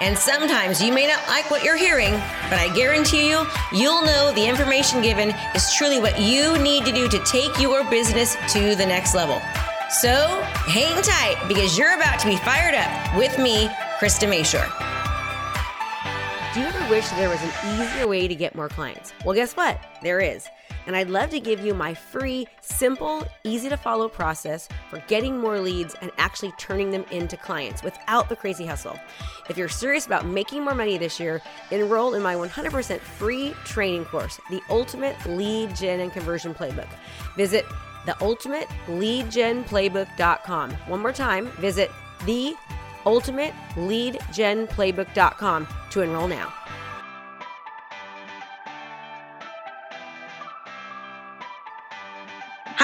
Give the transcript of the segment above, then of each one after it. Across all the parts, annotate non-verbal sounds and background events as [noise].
And sometimes you may not like what you're hearing, but I guarantee you, you'll know the information given is truly what you need to do to take your business to the next level. So hang tight because you're about to be fired up with me, Krista Mashore. Do you ever wish there was an easier way to get more clients? Well, guess what? There is and I'd love to give you my free, simple, easy to follow process for getting more leads and actually turning them into clients without the crazy hustle. If you're serious about making more money this year, enroll in my 100% free training course, The Ultimate Lead Gen and Conversion Playbook. Visit theultimateleadgenplaybook.com. One more time, visit the ultimateleadgenplaybook.com to enroll now.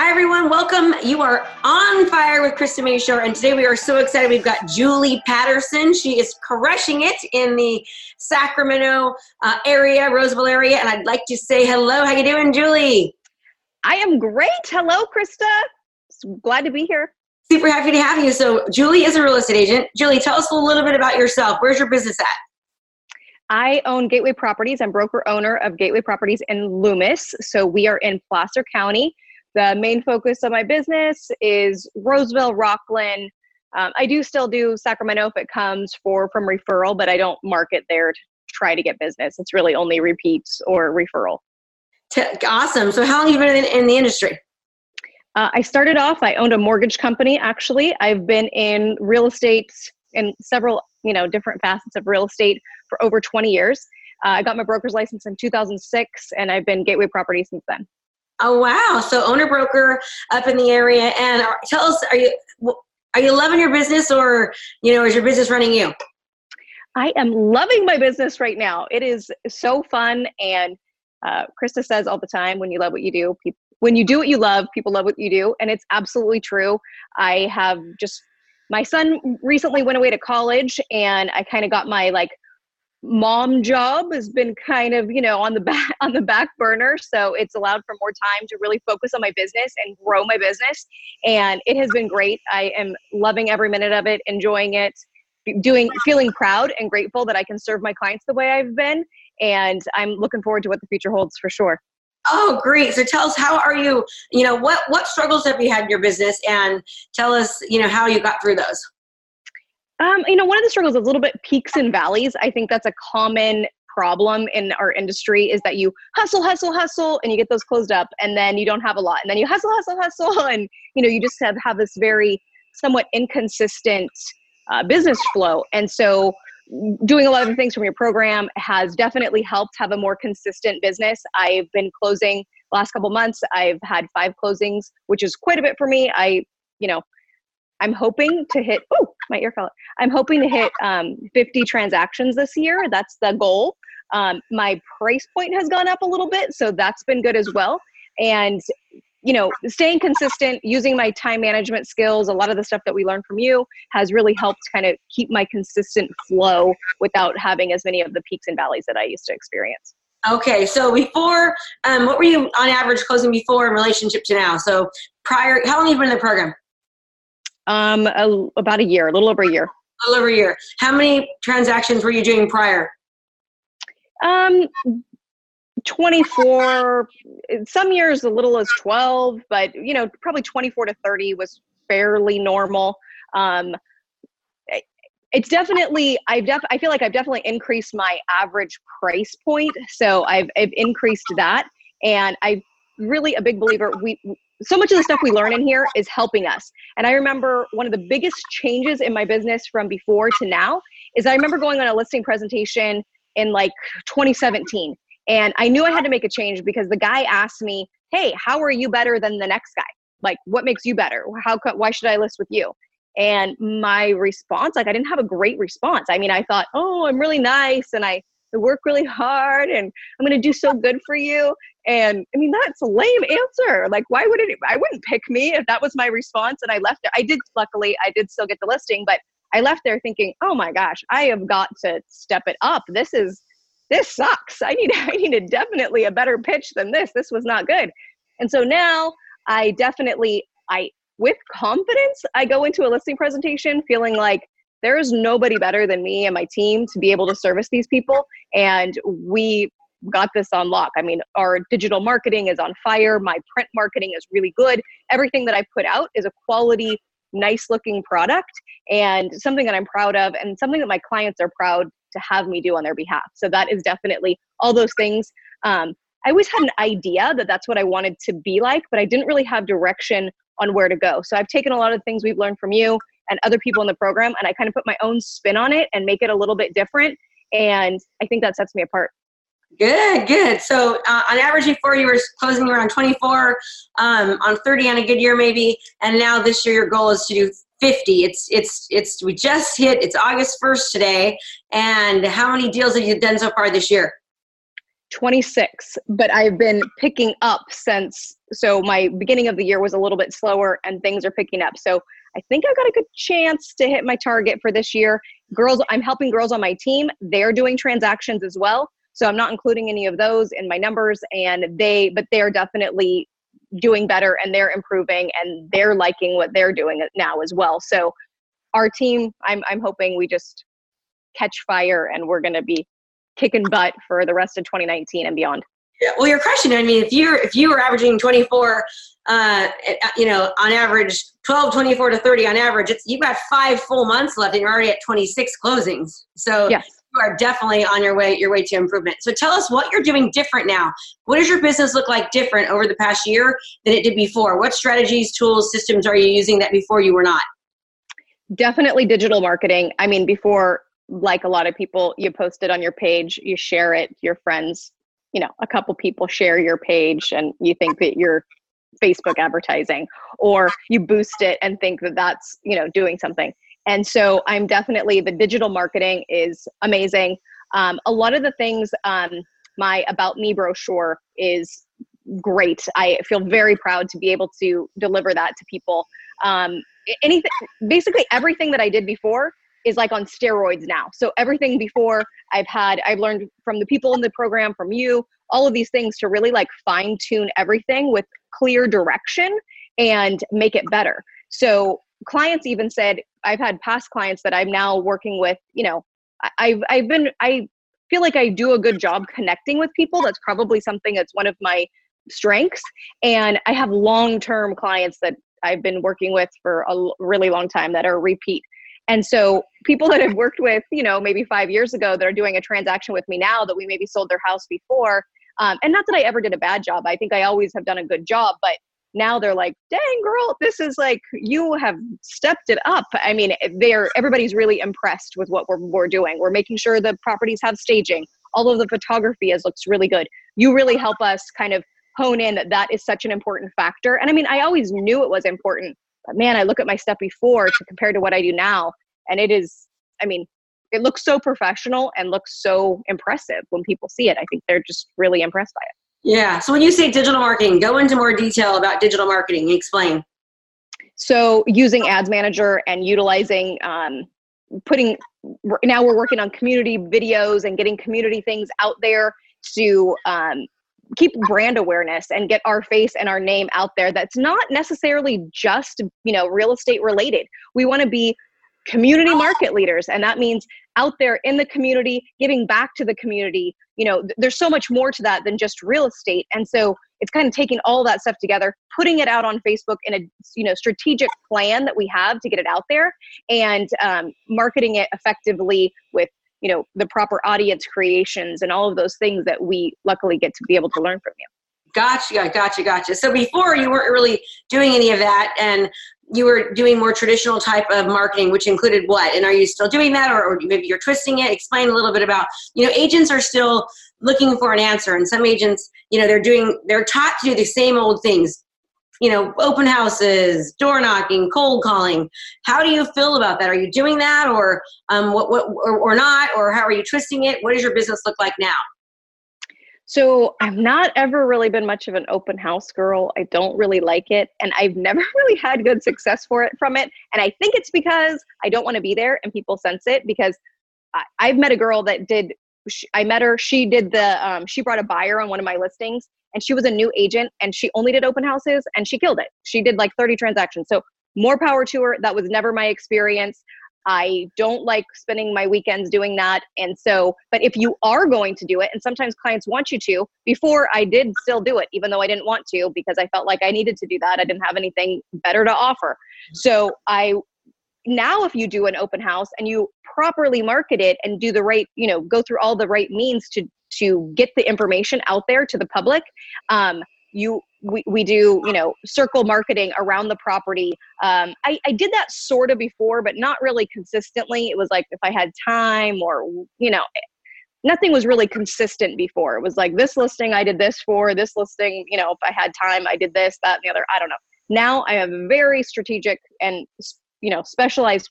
Hi, everyone. Welcome. You are on fire with Krista Mashore, and today we are so excited. We've got Julie Patterson. She is crushing it in the Sacramento uh, area, Roseville area, and I'd like to say hello. How you doing, Julie? I am great. Hello, Krista. Glad to be here. Super happy to have you. So, Julie is a real estate agent. Julie, tell us a little bit about yourself. Where's your business at? I own Gateway Properties. I'm broker owner of Gateway Properties in Loomis. So we are in Placer County. The main focus of my business is Roseville, Rocklin. Um, I do still do Sacramento if it comes for from referral, but I don't market there to try to get business. It's really only repeats or referral. Awesome. So, how long have you been in, in the industry? Uh, I started off. I owned a mortgage company. Actually, I've been in real estate in several, you know, different facets of real estate for over 20 years. Uh, I got my broker's license in 2006, and I've been Gateway Property since then. Oh wow! So owner broker up in the area, and tell us, are you are you loving your business, or you know, is your business running you? I am loving my business right now. It is so fun, and uh, Krista says all the time, when you love what you do, people, when you do what you love, people love what you do, and it's absolutely true. I have just my son recently went away to college, and I kind of got my like mom job has been kind of you know on the [laughs] back on the back burner. So it's allowed for more time to really focus on my business and grow my business. And it has been great. I am loving every minute of it enjoying it doing feeling proud and grateful that i can serve my clients the way i've been. And i'm looking forward to what the future holds for sure. Oh great. So tell us how are you you know what what struggles have you had in your business? And tell us you know how you got through those um, you know, one of the struggles is a little bit peaks and valleys. I think that's a common problem in our industry is that you hustle, hustle, hustle, and you get those closed up, and then you don't have a lot, and then you hustle, hustle, hustle, [laughs] and you know, you just have have this very somewhat inconsistent uh, business flow, and so doing a lot of the things from your program has definitely helped have a more consistent business. I've been closing last couple months. I've had five closings, which is quite a bit for me. I, you know, I'm hoping to hit, oh, my ear fell. I'm hoping to hit um, 50 transactions this year. That's the goal. Um, my price point has gone up a little bit, so that's been good as well. And you know, staying consistent, using my time management skills, a lot of the stuff that we learned from you has really helped kind of keep my consistent flow without having as many of the peaks and valleys that I used to experience. Okay, so before, um, what were you on average closing before in relationship to now? So prior, how long have you been in the program? Um, a, about a year, a little over a year. A little over a year. How many transactions were you doing prior? Um, 24 some years a little as 12 but you know probably 24 to 30 was fairly normal um it's definitely i've def i feel like i've definitely increased my average price point so i've i've increased that and i really a big believer we so much of the stuff we learn in here is helping us. And I remember one of the biggest changes in my business from before to now is I remember going on a listing presentation in like 2017 and I knew I had to make a change because the guy asked me, "Hey, how are you better than the next guy? Like what makes you better? How why should I list with you?" And my response, like I didn't have a great response. I mean, I thought, "Oh, I'm really nice and I I work really hard and I'm going to do so good for you. And I mean, that's a lame answer. Like, why would it, I wouldn't pick me if that was my response. And I left it. I did, luckily, I did still get the listing, but I left there thinking, oh my gosh, I have got to step it up. This is, this sucks. I need, [laughs] I needed definitely a better pitch than this. This was not good. And so now I definitely, I, with confidence, I go into a listing presentation feeling like there is nobody better than me and my team to be able to service these people. And we got this on lock. I mean, our digital marketing is on fire. My print marketing is really good. Everything that I put out is a quality, nice looking product and something that I'm proud of and something that my clients are proud to have me do on their behalf. So that is definitely all those things. Um, I always had an idea that that's what I wanted to be like, but I didn't really have direction on where to go. So I've taken a lot of things we've learned from you and other people in the program, and I kind of put my own spin on it and make it a little bit different. And I think that sets me apart. Good, good. So uh, on average before you were closing around 24, um, on 30 on a good year maybe, and now this year your goal is to do 50. It's it's it's we just hit. It's August 1st today, and how many deals have you done so far this year? 26, but I've been picking up since. So my beginning of the year was a little bit slower, and things are picking up. So I think I've got a good chance to hit my target for this year. Girls, I'm helping girls on my team. They're doing transactions as well. So I'm not including any of those in my numbers and they but they're definitely doing better and they're improving and they're liking what they're doing now as well. So our team, I'm I'm hoping we just catch fire and we're going to be kicking butt for the rest of 2019 and beyond. Yeah, well, you're crushing it. I mean, if you're if you were averaging 24, uh, you know, on average 12, 24 to 30 on average, it's you've got five full months left, and you're already at 26 closings. So yes. You are definitely on your way your way to improvement. So tell us what you're doing different now. What does your business look like different over the past year than it did before? What strategies, tools, systems are you using that before you were not? Definitely digital marketing. I mean, before like a lot of people, you post it on your page, you share it, your friends, you know, a couple people share your page and you think that you're Facebook advertising or you boost it and think that that's, you know, doing something. And so I'm definitely the digital marketing is amazing. Um, a lot of the things, um, my About Me brochure is great. I feel very proud to be able to deliver that to people. Um, anything, basically everything that I did before is like on steroids now. So everything before I've had, I've learned from the people in the program, from you, all of these things to really like fine tune everything with clear direction and make it better. So clients even said, I've had past clients that I'm now working with, you know, I've, I've been, I feel like I do a good job connecting with people. That's probably something that's one of my strengths. And I have long-term clients that I've been working with for a really long time that are repeat and so people that I've worked with, you know, maybe five years ago that are doing a transaction with me now that we maybe sold their house before. Um, and not that I ever did a bad job. I think I always have done a good job, but now they're like, dang girl, this is like, you have stepped it up. I mean, they're, everybody's really impressed with what we're, we're doing. We're making sure the properties have staging. All of the photography is looks really good. You really help us kind of hone in that that is such an important factor. And I mean, I always knew it was important, but man, I look at my stuff before to compare to what I do now, and it is, I mean, it looks so professional and looks so impressive when people see it. I think they're just really impressed by it. Yeah. So when you say digital marketing, go into more detail about digital marketing. And explain. So using Ads Manager and utilizing, um, putting. Now we're working on community videos and getting community things out there to um, keep brand awareness and get our face and our name out there that's not necessarily just you know real estate related we want to be community market leaders. And that means out there in the community giving back to the community. You know th- there's so much more to that than just real estate. And so it's kind of taking all that stuff together putting it out on facebook in a you know strategic plan that we have to get it out there and um, marketing it effectively with you know the proper audience creations and all of those things that we luckily get to be able to learn from you. Gotcha gotcha gotcha. So before you weren't really doing any of that and you were doing more traditional type of marketing which included what and are you still doing that or, or maybe you're twisting it explain a little bit about you know agents are still looking for an answer and some agents you know they're doing they're taught to do the same old things you know, open houses, door knocking, cold calling. How do you feel about that? Are you doing that or um, what, what, or, or not? Or how are you twisting it? What does your business look like now? So I've not ever really been much of an open house girl. I don't really like it, and I've never [laughs] really had good success for it from it. And I think it's because I don't want to be there, and people sense it. Because I, I've met a girl that did. She, I met her. She did the. Um, she brought a buyer on one of my listings, and she was a new agent, and she only did open houses, and she killed it. She did like 30 transactions. So more power to her. That was never my experience. I don't like spending my weekends doing that. And so, but if you are going to do it, and sometimes clients want you to, before I did still do it, even though I didn't want to because I felt like I needed to do that. I didn't have anything better to offer. So I, now if you do an open house and you properly market it and do the right, you know, go through all the right means to, to get the information out there to the public, um, you we, we do you know circle marketing around the property. Um, I, I did that sort of before but not really consistently. It was like if i had time or you know nothing was really consistent before. It was like this listing i did this for this listing you know if i had time i did this that and the other i don't know. Now i have a very strategic and you know specialized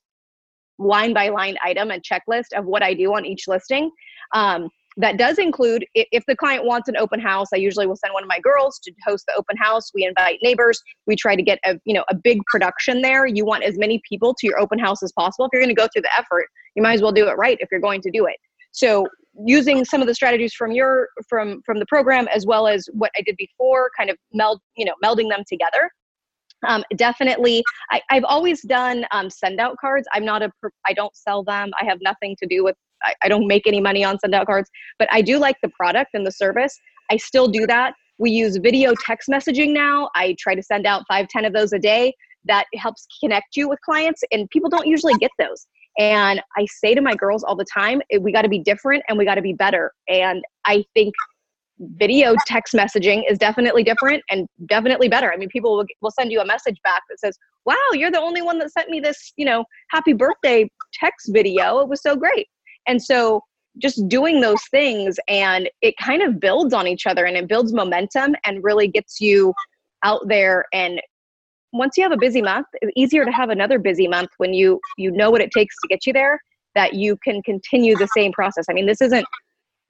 line by line item and checklist of what i do on each listing. Um, that does include if the client wants an open house i usually will send one of my girls to host the open house. We invite neighbors. We try to get a you know a big production there. You want as many people to your open house as possible. If you're going to go through the effort you might as well do it right if you're going to do it. So using some of the strategies from your from from the program as well as what i did before kind of meld you know melding them together. Um, definitely I, have always done um, send out cards. I'm not a i don't sell them. I have nothing to do with I, I don't make any money on send out cards, but I do like the product and the service. I still do that. We use video text messaging now. I try to send out five, ten of those a day. That helps connect you with clients, and people don't usually get those. And I say to my girls all the time, we got to be different and we got to be better. And I think video text messaging is definitely different and definitely better. I mean, people will, will send you a message back that says, "Wow, you're the only one that sent me this, you know, happy birthday text video. It was so great." And so just doing those things and it kind of builds on each other and it builds momentum and really gets you out there. And once you have a busy month it's easier to have another busy month when you you know what it takes to get you there that you can continue the same process. I mean this isn't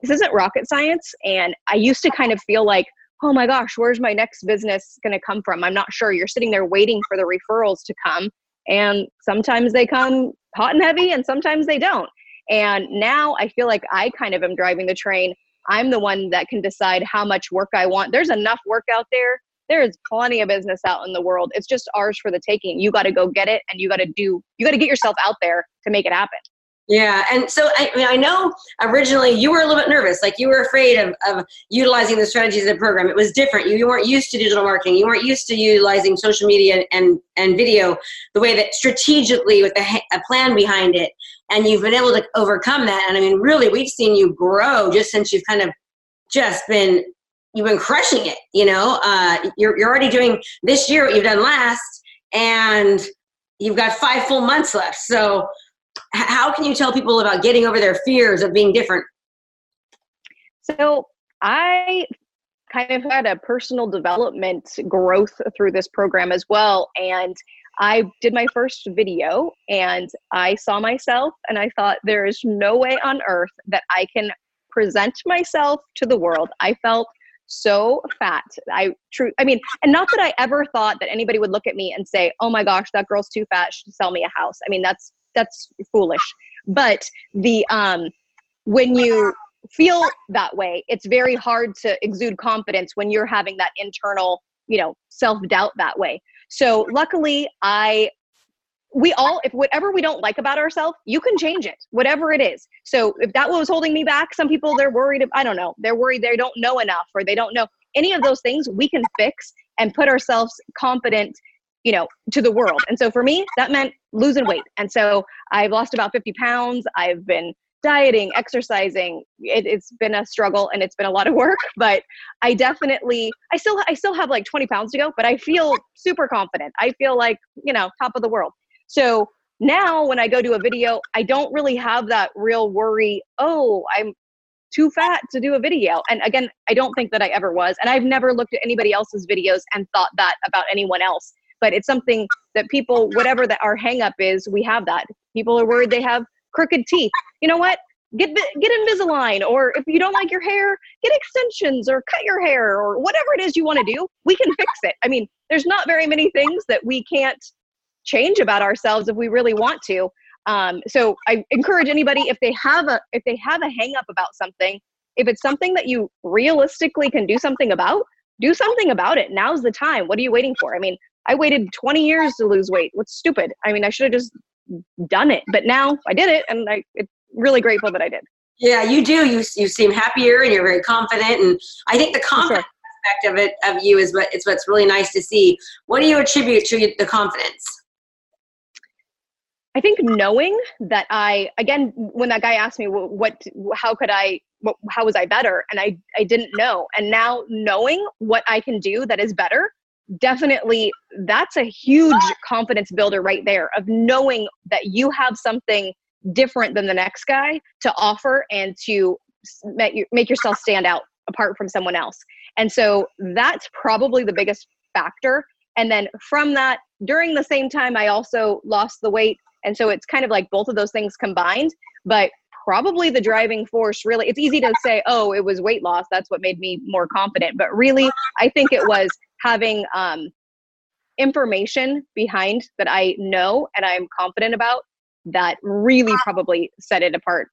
this isn't rocket science. And i used to kind of feel like oh my gosh where's my next business going to come from? I'm not sure. You're sitting there waiting for the referrals to come. And sometimes they come hot and heavy and sometimes they don't and now I feel like I kind of am driving the train. I'm the one that can decide how much work I want. There's enough work out there. There is plenty of business out in the world. It's just ours for the taking. You got to go get it and you got to do, you got to get yourself out there to make it happen. Yeah, and so I, mean, I know originally you were a little bit nervous, like you were afraid of, of utilizing the strategies of the program. It was different. You, you weren't used to digital marketing. You weren't used to utilizing social media and and video the way that strategically with a, a plan behind it and you've been able to overcome that. And I mean, really, we've seen you grow just since you've kind of just been you've been crushing it. You know, uh, you're you're already doing this year what you've done last, and you've got five full months left. So, how can you tell people about getting over their fears of being different? So, I kind of had a personal development growth through this program as well, and I did my first video and I saw myself and I thought there is no way on earth that I can present myself to the world. I felt so fat. I true I mean, and not that I ever thought that anybody would look at me and say, "Oh my gosh, that girl's too fat She should sell me a house." I mean, that's that's foolish. But the um when you feel that way, it's very hard to exude confidence when you're having that internal, you know, self-doubt that way. So luckily, I we all if whatever we don't like about ourselves you can change it whatever it is. So if that was holding me back some people they're worried i don't know they're worried they don't know enough or they don't know any of those things we can fix and put ourselves confident you know to the world. And so for me that meant losing weight. And so i've lost about 50 pounds i've been dieting, exercising. It, it's been a struggle and it's been a lot of work, [laughs] but I definitely, I still, I still have like 20 pounds to go, but I feel super confident. I feel like, you know, top of the world. So now when I go to a video, I don't really have that real worry. Oh, I'm, too fat to do a video. And again, I don't think that I ever was. And I've never looked at anybody else's videos and thought that about anyone else. But it's something that people, whatever that our hang up is, we have that. People are worried they have crooked teeth. You know what? Get get Invisalign, or if you don't like your hair, get extensions, or cut your hair, or whatever it is you want to do. We can fix it. I mean, there's not very many things that we can't change about ourselves if we really want to. Um, so I encourage anybody if they have a if they have a hang up about something, if it's something that you realistically can do something about, do something about it. Now's the time. What are you waiting for? I mean, I waited 20 years to lose weight. What's stupid? I mean, I should have just done it. But now I did it, and I it's really grateful that I did. Yeah, you do. You you seem happier, and you're very confident. And I think the confidence sure. aspect of it of you is what it's what's really nice to see. What do you attribute to the confidence? I think knowing that I again when that guy asked me what, what how could I what, how was I better and I I didn't know and now knowing what I can do that is better definitely that's a huge confidence builder right there of knowing that you have something different than the next guy to offer and to make, yourself stand out apart from someone else and so that's probably the biggest factor and then from that during the same time i also lost the weight and so it's kind of like both of those things combined. But probably the driving force really, it's easy to say, oh, it was weight loss. That's what made me more confident. But really, I think it was having um, information behind that I know and I'm confident about that really probably set it apart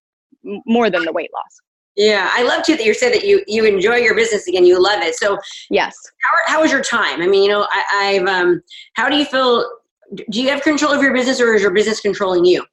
more than the weight loss. Yeah, I love too that you said that you you enjoy your business again. You love it. So yes, how, how was your time? I mean, you know, I, I've um, how do you feel do you have control of your business or is your business controlling you?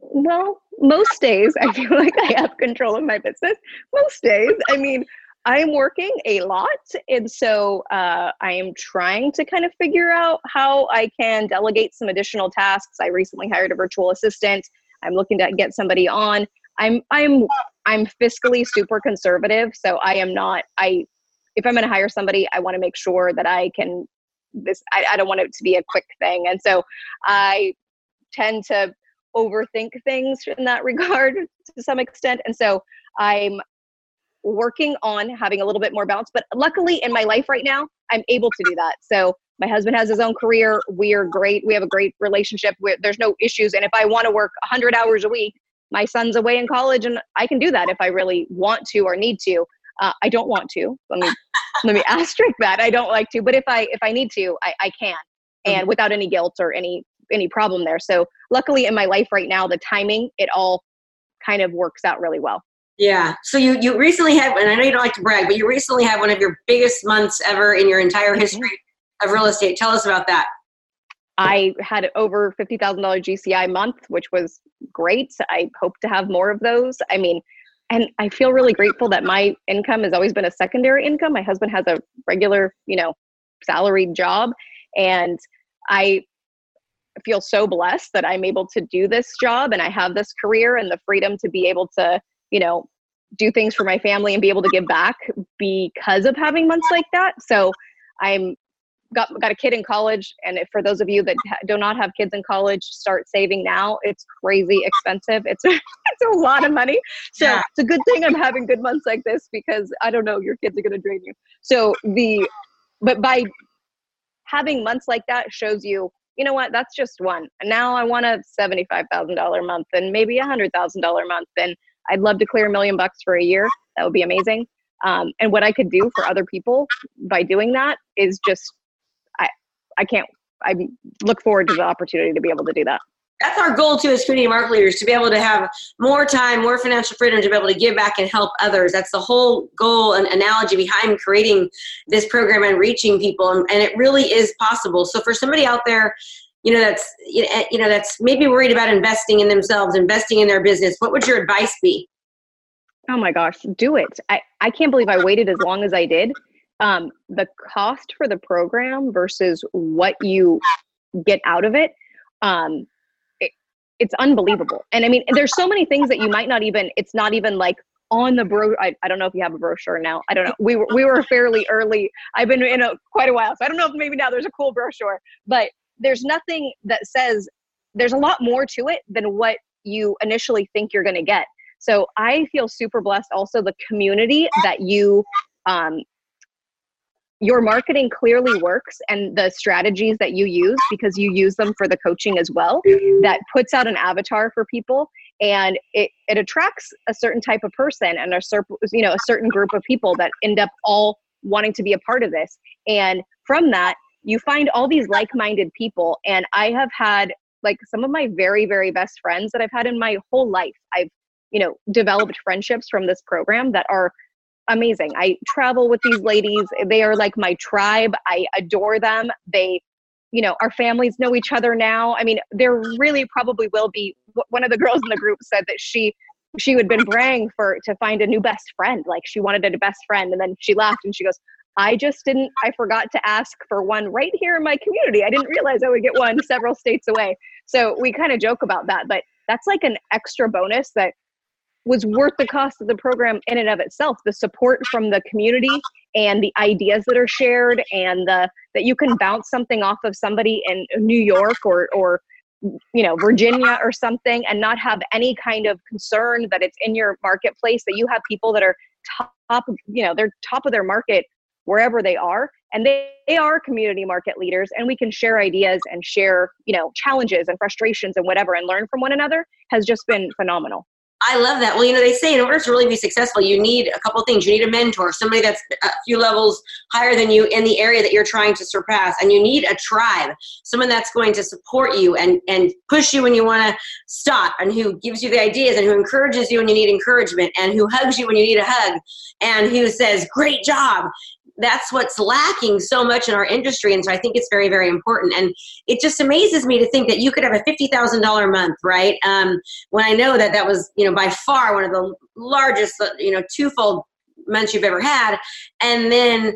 Well, most days I feel [laughs] like I have control of my business. Most days, I mean, I'm working a lot. And so uh, I am trying to kind of figure out how I can delegate some additional tasks. I recently hired a virtual assistant. I'm looking to get somebody on. I'm I'm I'm fiscally super conservative, so I am not I if I'm going to hire somebody, I want to make sure that I can this I, I don't want it to be a quick thing and so i tend to overthink things in that [laughs] regard to some extent and so i'm working on having a little bit more balance but luckily in my life right now i'm able to do that. So my husband has his own career. We are great. We have a great relationship. We're, there's no issues. And if i want to work 100 hours a week my son's away in college and i can do that if i really want to or need to. Uh, i don't want to. Let me let me [laughs] asterisk that. I don't like to but if i if i need to i, I can. And mm-hmm. without any guilt or any any problem there. So luckily in my life right now the timing it all kind of works out really well yeah so you you recently had and i know you don't like to brag but you recently had one of your biggest months ever in your entire mm-hmm. history of real estate tell us about that I had over $50,000 GCI month, which was great. I hope to have more of those. I mean, and I feel really grateful that my income has always been a secondary income. My husband has a regular, you know, salaried job, and I feel so blessed that I'm able to do this job and I have this career and the freedom to be able to, you know, do things for my family and be able to give back because of having months like that. So I'm got got a kid in college and for those of you that do not have kids in college start saving now. It's crazy expensive. It's [laughs] it's a lot of money. So yeah. it's a good thing i'm having good months like this because i don't know your kids are going to drain you. So the but by having months like that shows you you know what that's just one. And now i want a $75000 month and maybe a $100000 month and i'd love to clear a million bucks for a year that would be amazing um, and what i could do for other people by doing that is just I I can't. I look forward to the opportunity to be able to do that. That's our goal too as community market leaders to be able to have more time, more financial freedom to be able to give back and help others. That's the whole goal and analogy behind creating this program and reaching people. And, and it really is possible. So for somebody out there, you know, that's, you know, that's maybe worried about investing in themselves, investing in their business, what would your advice be? Oh my gosh, do it. I, I can't believe I waited as long as I did um, the cost for the program versus what you get out of it, um, it, it's unbelievable. And I mean, there's so many things that you might not even, it's not even like on the bro I, I don't know if you have a brochure now i don't know we were we were fairly early i've been in a quite a while so i don't know if maybe now there's a cool brochure but there's nothing that says there's a lot more to it than what you initially think you're going to get So I feel super blessed. Also, the community that you um, your marketing clearly works and the strategies that you use because you use them for the coaching as well that puts out an avatar for people and it, it attracts a certain type of person and a certain you know a certain group of people that end up all wanting to be a part of this and from that you find all these like-minded people and i have had like some of my very very best friends that i've had in my whole life i've you know developed friendships from this program that are amazing. I travel with these ladies. They are like my tribe. I adore them. They, you know, our families know each other now. I mean, there really probably will be. One of the girls in the group said that she she had been praying for to find a new best friend. Like she wanted a best friend, and then she laughed and she goes, "I just didn't. I forgot to ask for one right here in my community. I didn't realize I would get one several states away." So we kind of joke about that, but that's like an extra bonus that was worth the cost of the program in and of itself the support from the community and the ideas that are shared and the that you can bounce something off of somebody in new york or or you know virginia or something and not have any kind of concern that it's in your marketplace that you have people that are top you know they're top of their market wherever they are and they, they are community market leaders and we can share ideas and share you know challenges and frustrations and whatever and learn from one another has just been phenomenal I love that. Well, you know, they say in order to really be successful, you need a couple things. You need a mentor, somebody that's a few levels higher than you in the area that you're trying to surpass, and you need a tribe, someone that's going to support you and and push you when you want to stop, and who gives you the ideas, and who encourages you when you need encouragement, and who hugs you when you need a hug, and who says, "Great job." That's what's lacking so much in our industry and so i think it's very very important. And it just amazes me to think that you could have a $50000 a month right? Um, when i know that that was you know by far one of the largest you know twofold months you've ever had and then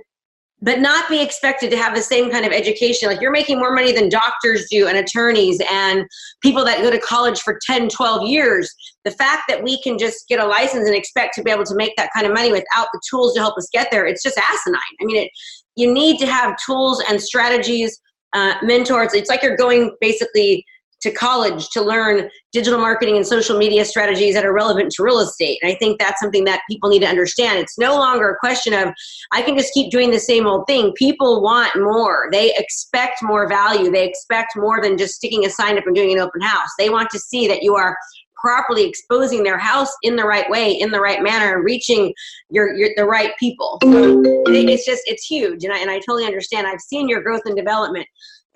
but not be expected to have the same kind of education. Like you're making more money than doctors do and attorneys and people that go to college for 10, 12 years. The fact that we can just get a license and expect to be able to make that kind of money without the tools to help us get there, it's just asinine. I mean, it, you need to have tools and strategies, uh, mentors. It's like you're going basically to college to learn digital marketing and social media strategies that are relevant to real estate. And I think that's something that people need to understand. It's no longer a question of, I can just keep doing the same old thing. People want more. They expect more value. They expect more than just sticking a sign up and doing an open house. They want to see that you are properly exposing their house in the right way, in the right manner, and reaching your, your the right people. So it's just it's huge, and I and I totally understand. I've seen your growth and development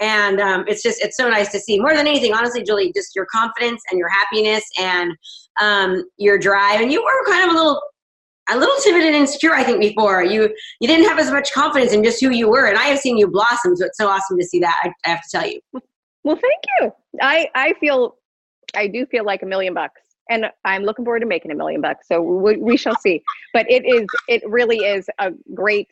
and um, it's just it's so nice to see. More than anything honestly julie just your confidence and your happiness and um, your drive. And you were kind of a little a little timid and insecure i think before. You you didn't have as much confidence in just who you were. And i have seen you blossom so it's so awesome to see that i, I have to tell you. Well thank you. I i feel i do feel like a million bucks. And i'm looking forward to making a million bucks. So we, we shall see. But it is it really is a great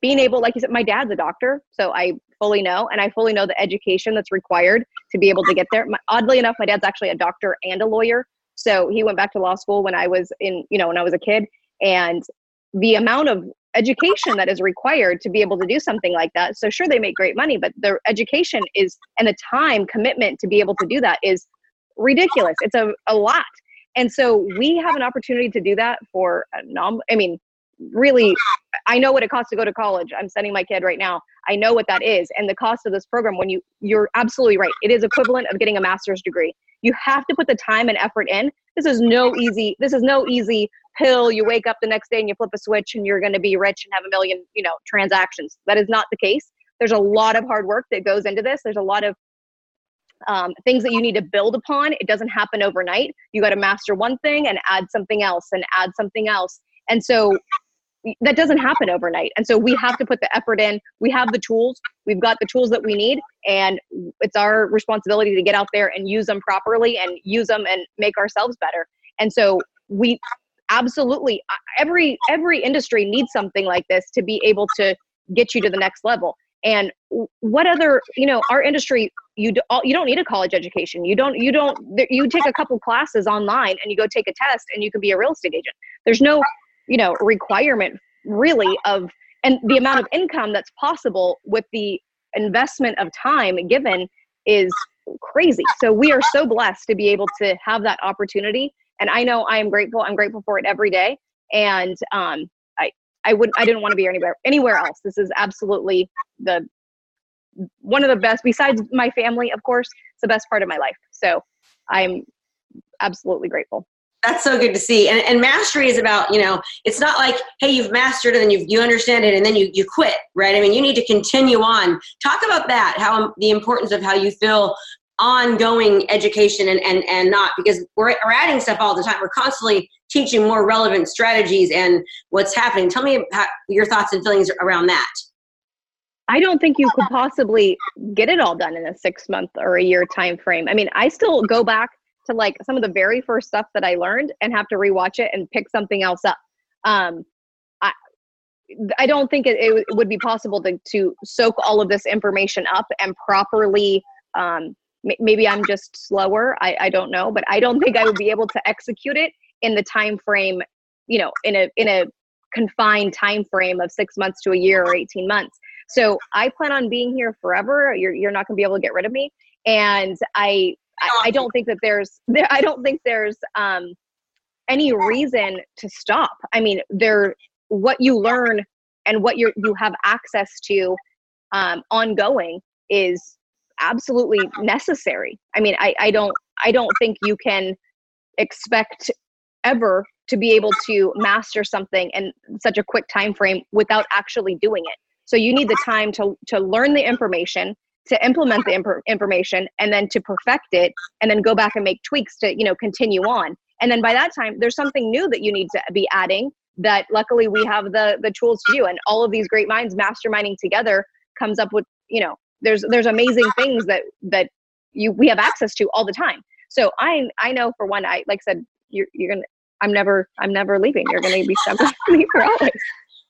being able like you said my dad's a doctor so i fully know and i fully know the education that's required to be able to get there. My, oddly enough my dad's actually a doctor and a lawyer. So he went back to law school when i was in you know when i was a kid. And the amount of education that is required to be able to do something like that so sure they make great money but the education is and the time commitment to be able to do that is ridiculous. It's a, a lot. And so we have an opportunity to do that for a nom i mean really i know what it costs to go to college. I'm sending my kid right now. I know what that is. And the cost of this program when you you're absolutely right. It is equivalent of getting a master's degree. You have to put the time and effort in. This is no easy this is no easy pill. You wake up the next day and you flip a switch and you're going to be rich and have a million you know transactions. That is not the case. There's a lot of hard work that goes into this. There's a lot of um, things that you need to build upon. It doesn't happen overnight. You got to master one thing and add something else and add something else. And so that doesn't happen overnight. And so we have to put the effort in. We have the tools. We've got the tools that we need. And it's our responsibility to get out there and use them properly and use them and make ourselves better. And so we absolutely uh, every every industry needs something like this to be able to get you to the next level. And what other, you know, our industry you do, you don't need a college education. You don't you don't you take a couple classes online and you go take a test and you can be a real estate agent. There's no you know requirement really of and the amount of income that's possible with the investment of time given is crazy so we are so blessed to be able to have that opportunity And I know I am grateful. I'm grateful for it every day. And um, I, I would, I didn't want to be anywhere, anywhere else. This is absolutely the, one of the best, besides my family, of course, it's the best part of my life. So I'm absolutely grateful that's so good to see. And, and mastery is about you know it's not like hey you've mastered it and you you understand it and then you you quit right? I mean you need to continue on. Talk about that how um, the importance of how you feel ongoing education and and, and not because we're, we're adding stuff all the time. We're constantly teaching more relevant strategies and what's happening. Tell me your thoughts and feelings around that. I don't think you could possibly get it all done in a six month or a year time frame. I mean, I still go back to like some of the very first stuff that I learned and have to rewatch it and pick something else up. Um, I, I don't think it, it, would be possible to, to soak all of this information up and properly. Um, maybe I'm just slower. I, I don't know, but I don't think I would be able to execute it in the time frame, you know, in a in a confined time frame of six months to a year or 18 months. So I plan on being here forever. You're you're not going to be able to get rid of me. And I I, I don't think that there's there [laughs] I don't think there's um any reason to stop. I mean, there what you learn and what you you have access to um, ongoing is absolutely necessary. I mean, I, I don't I don't think you can expect ever to be able to master something in such a quick time frame without actually doing it. So you need the time to to learn the information, to implement the imp- information and then to perfect it and then go back and make tweaks to you know continue on. And then by that time there's something new that you need to be adding that luckily we have the the tools to do. And all of these great minds masterminding together comes up with you know there's there's amazing things that that you we have access to all the time. So i i know for one i like I said you're, you're gonna i'm never i'm never leaving. You're gonna be stuck with me for always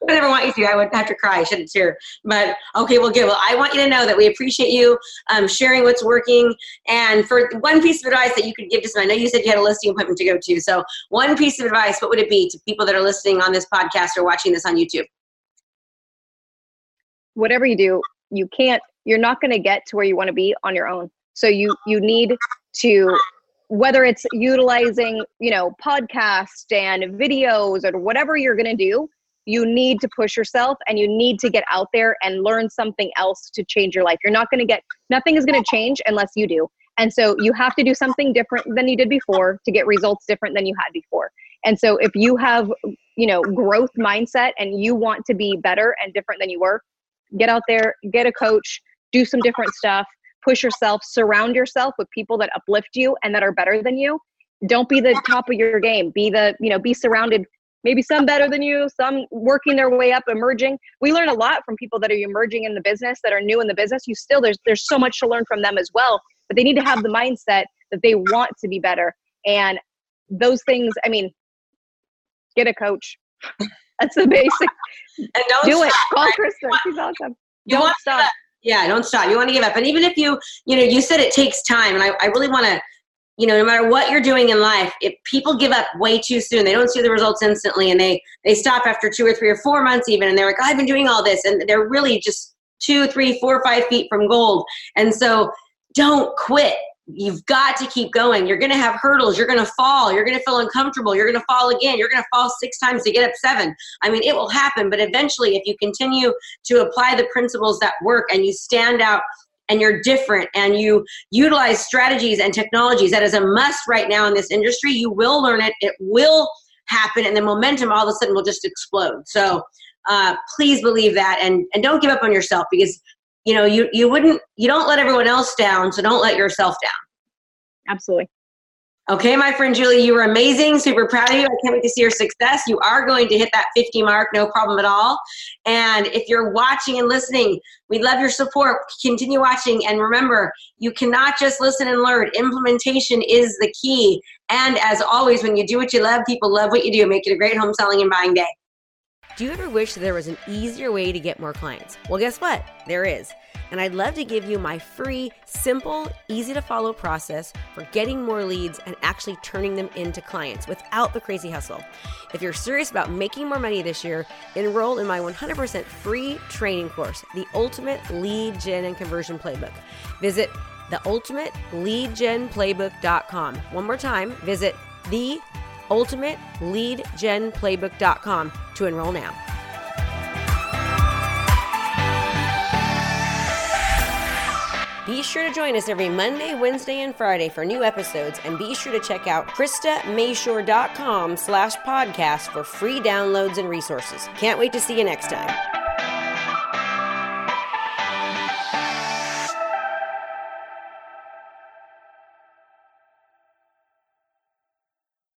I never want you to. I would have to cry. I shouldn't tear. But okay, well, good. Well, I want you to know that we appreciate you um, sharing what's working. And for one piece of advice that you could give to someone, I know you said you had a listing appointment to go to. So, one piece of advice, what would it be to people that are listening on this podcast or watching this on YouTube? Whatever you do, you can't. You're not going to get to where you want to be on your own. So you you need to whether it's utilizing you know podcast and videos or whatever you're going to do you need to push yourself and you need to get out there and learn something else to change your life. You're not going to get, nothing is going to change unless you do. And so you have to do something different than you did before to get results different than you had before. And so if you have, you know, growth mindset and you want to be better and different than you were, get out there, get a coach, do some different stuff, push yourself, surround yourself with people that uplift you and that are better than you. Don't be the top of your game. Be the, you know, be surrounded maybe some better than you, some working their way up, emerging. We learn a lot from people that are emerging in the business, that are new in the business. You still there's there's so much to learn from them as well, but they need to have the mindset that they want to be better. And those things, I mean, get a coach. [laughs] That's the basic. [laughs] And don't do stop. it. Call Kristen. She's awesome. You don't stop. Yeah, don't stop. You want to give up. And even if you, you know, you said it takes time, and I, I really want to you know no matter what you're doing in life if people give up way too soon they don't see the results instantly and they they stop after two or three or four months even and they're like i've been doing all this and they're really just two three four five feet from gold. And so don't quit. You've got to keep going. You're going to have hurdles. You're going to fall. You're going to feel uncomfortable. You're going to fall again. You're going to fall six times to get up seven. I mean it will happen but eventually if you continue to apply the principles that work and you stand out and you're different and you utilize strategies and technologies that is a must right now in this industry, you will learn it. It will happen, and the momentum all of a sudden will just explode. So uh, please believe that, and and don't give up on yourself because you know you you wouldn't you don't let everyone else down, so don't let yourself down. Absolutely. Okay, my friend Julie, you were amazing. Super proud of you. I can't wait to see your success. You are going to hit that 50 mark, no problem at all. And if you're watching and listening, we love your support. Continue watching. And remember, you cannot just listen and learn. Implementation is the key. And as always, when you do what you love, people love what you do. Make it a great home selling and buying day. Do you ever wish there was an easier way to get more clients? Well, guess what? There is and I'd love to give you my free, simple, easy to follow process for getting more leads and actually turning them into clients without the crazy hustle. If you're serious about making more money this year, enroll in my 100% free training course, The Ultimate Lead Gen and Conversion Playbook. Visit theultimateleadgenplaybook.com. One more time, visit the ultimateleadgenplaybook.com to enroll now. Be sure to join us every Monday, Wednesday, and Friday for new episodes, and be sure to check out KristaMashore.com slash podcast for free downloads and resources. Can't wait to see you next time.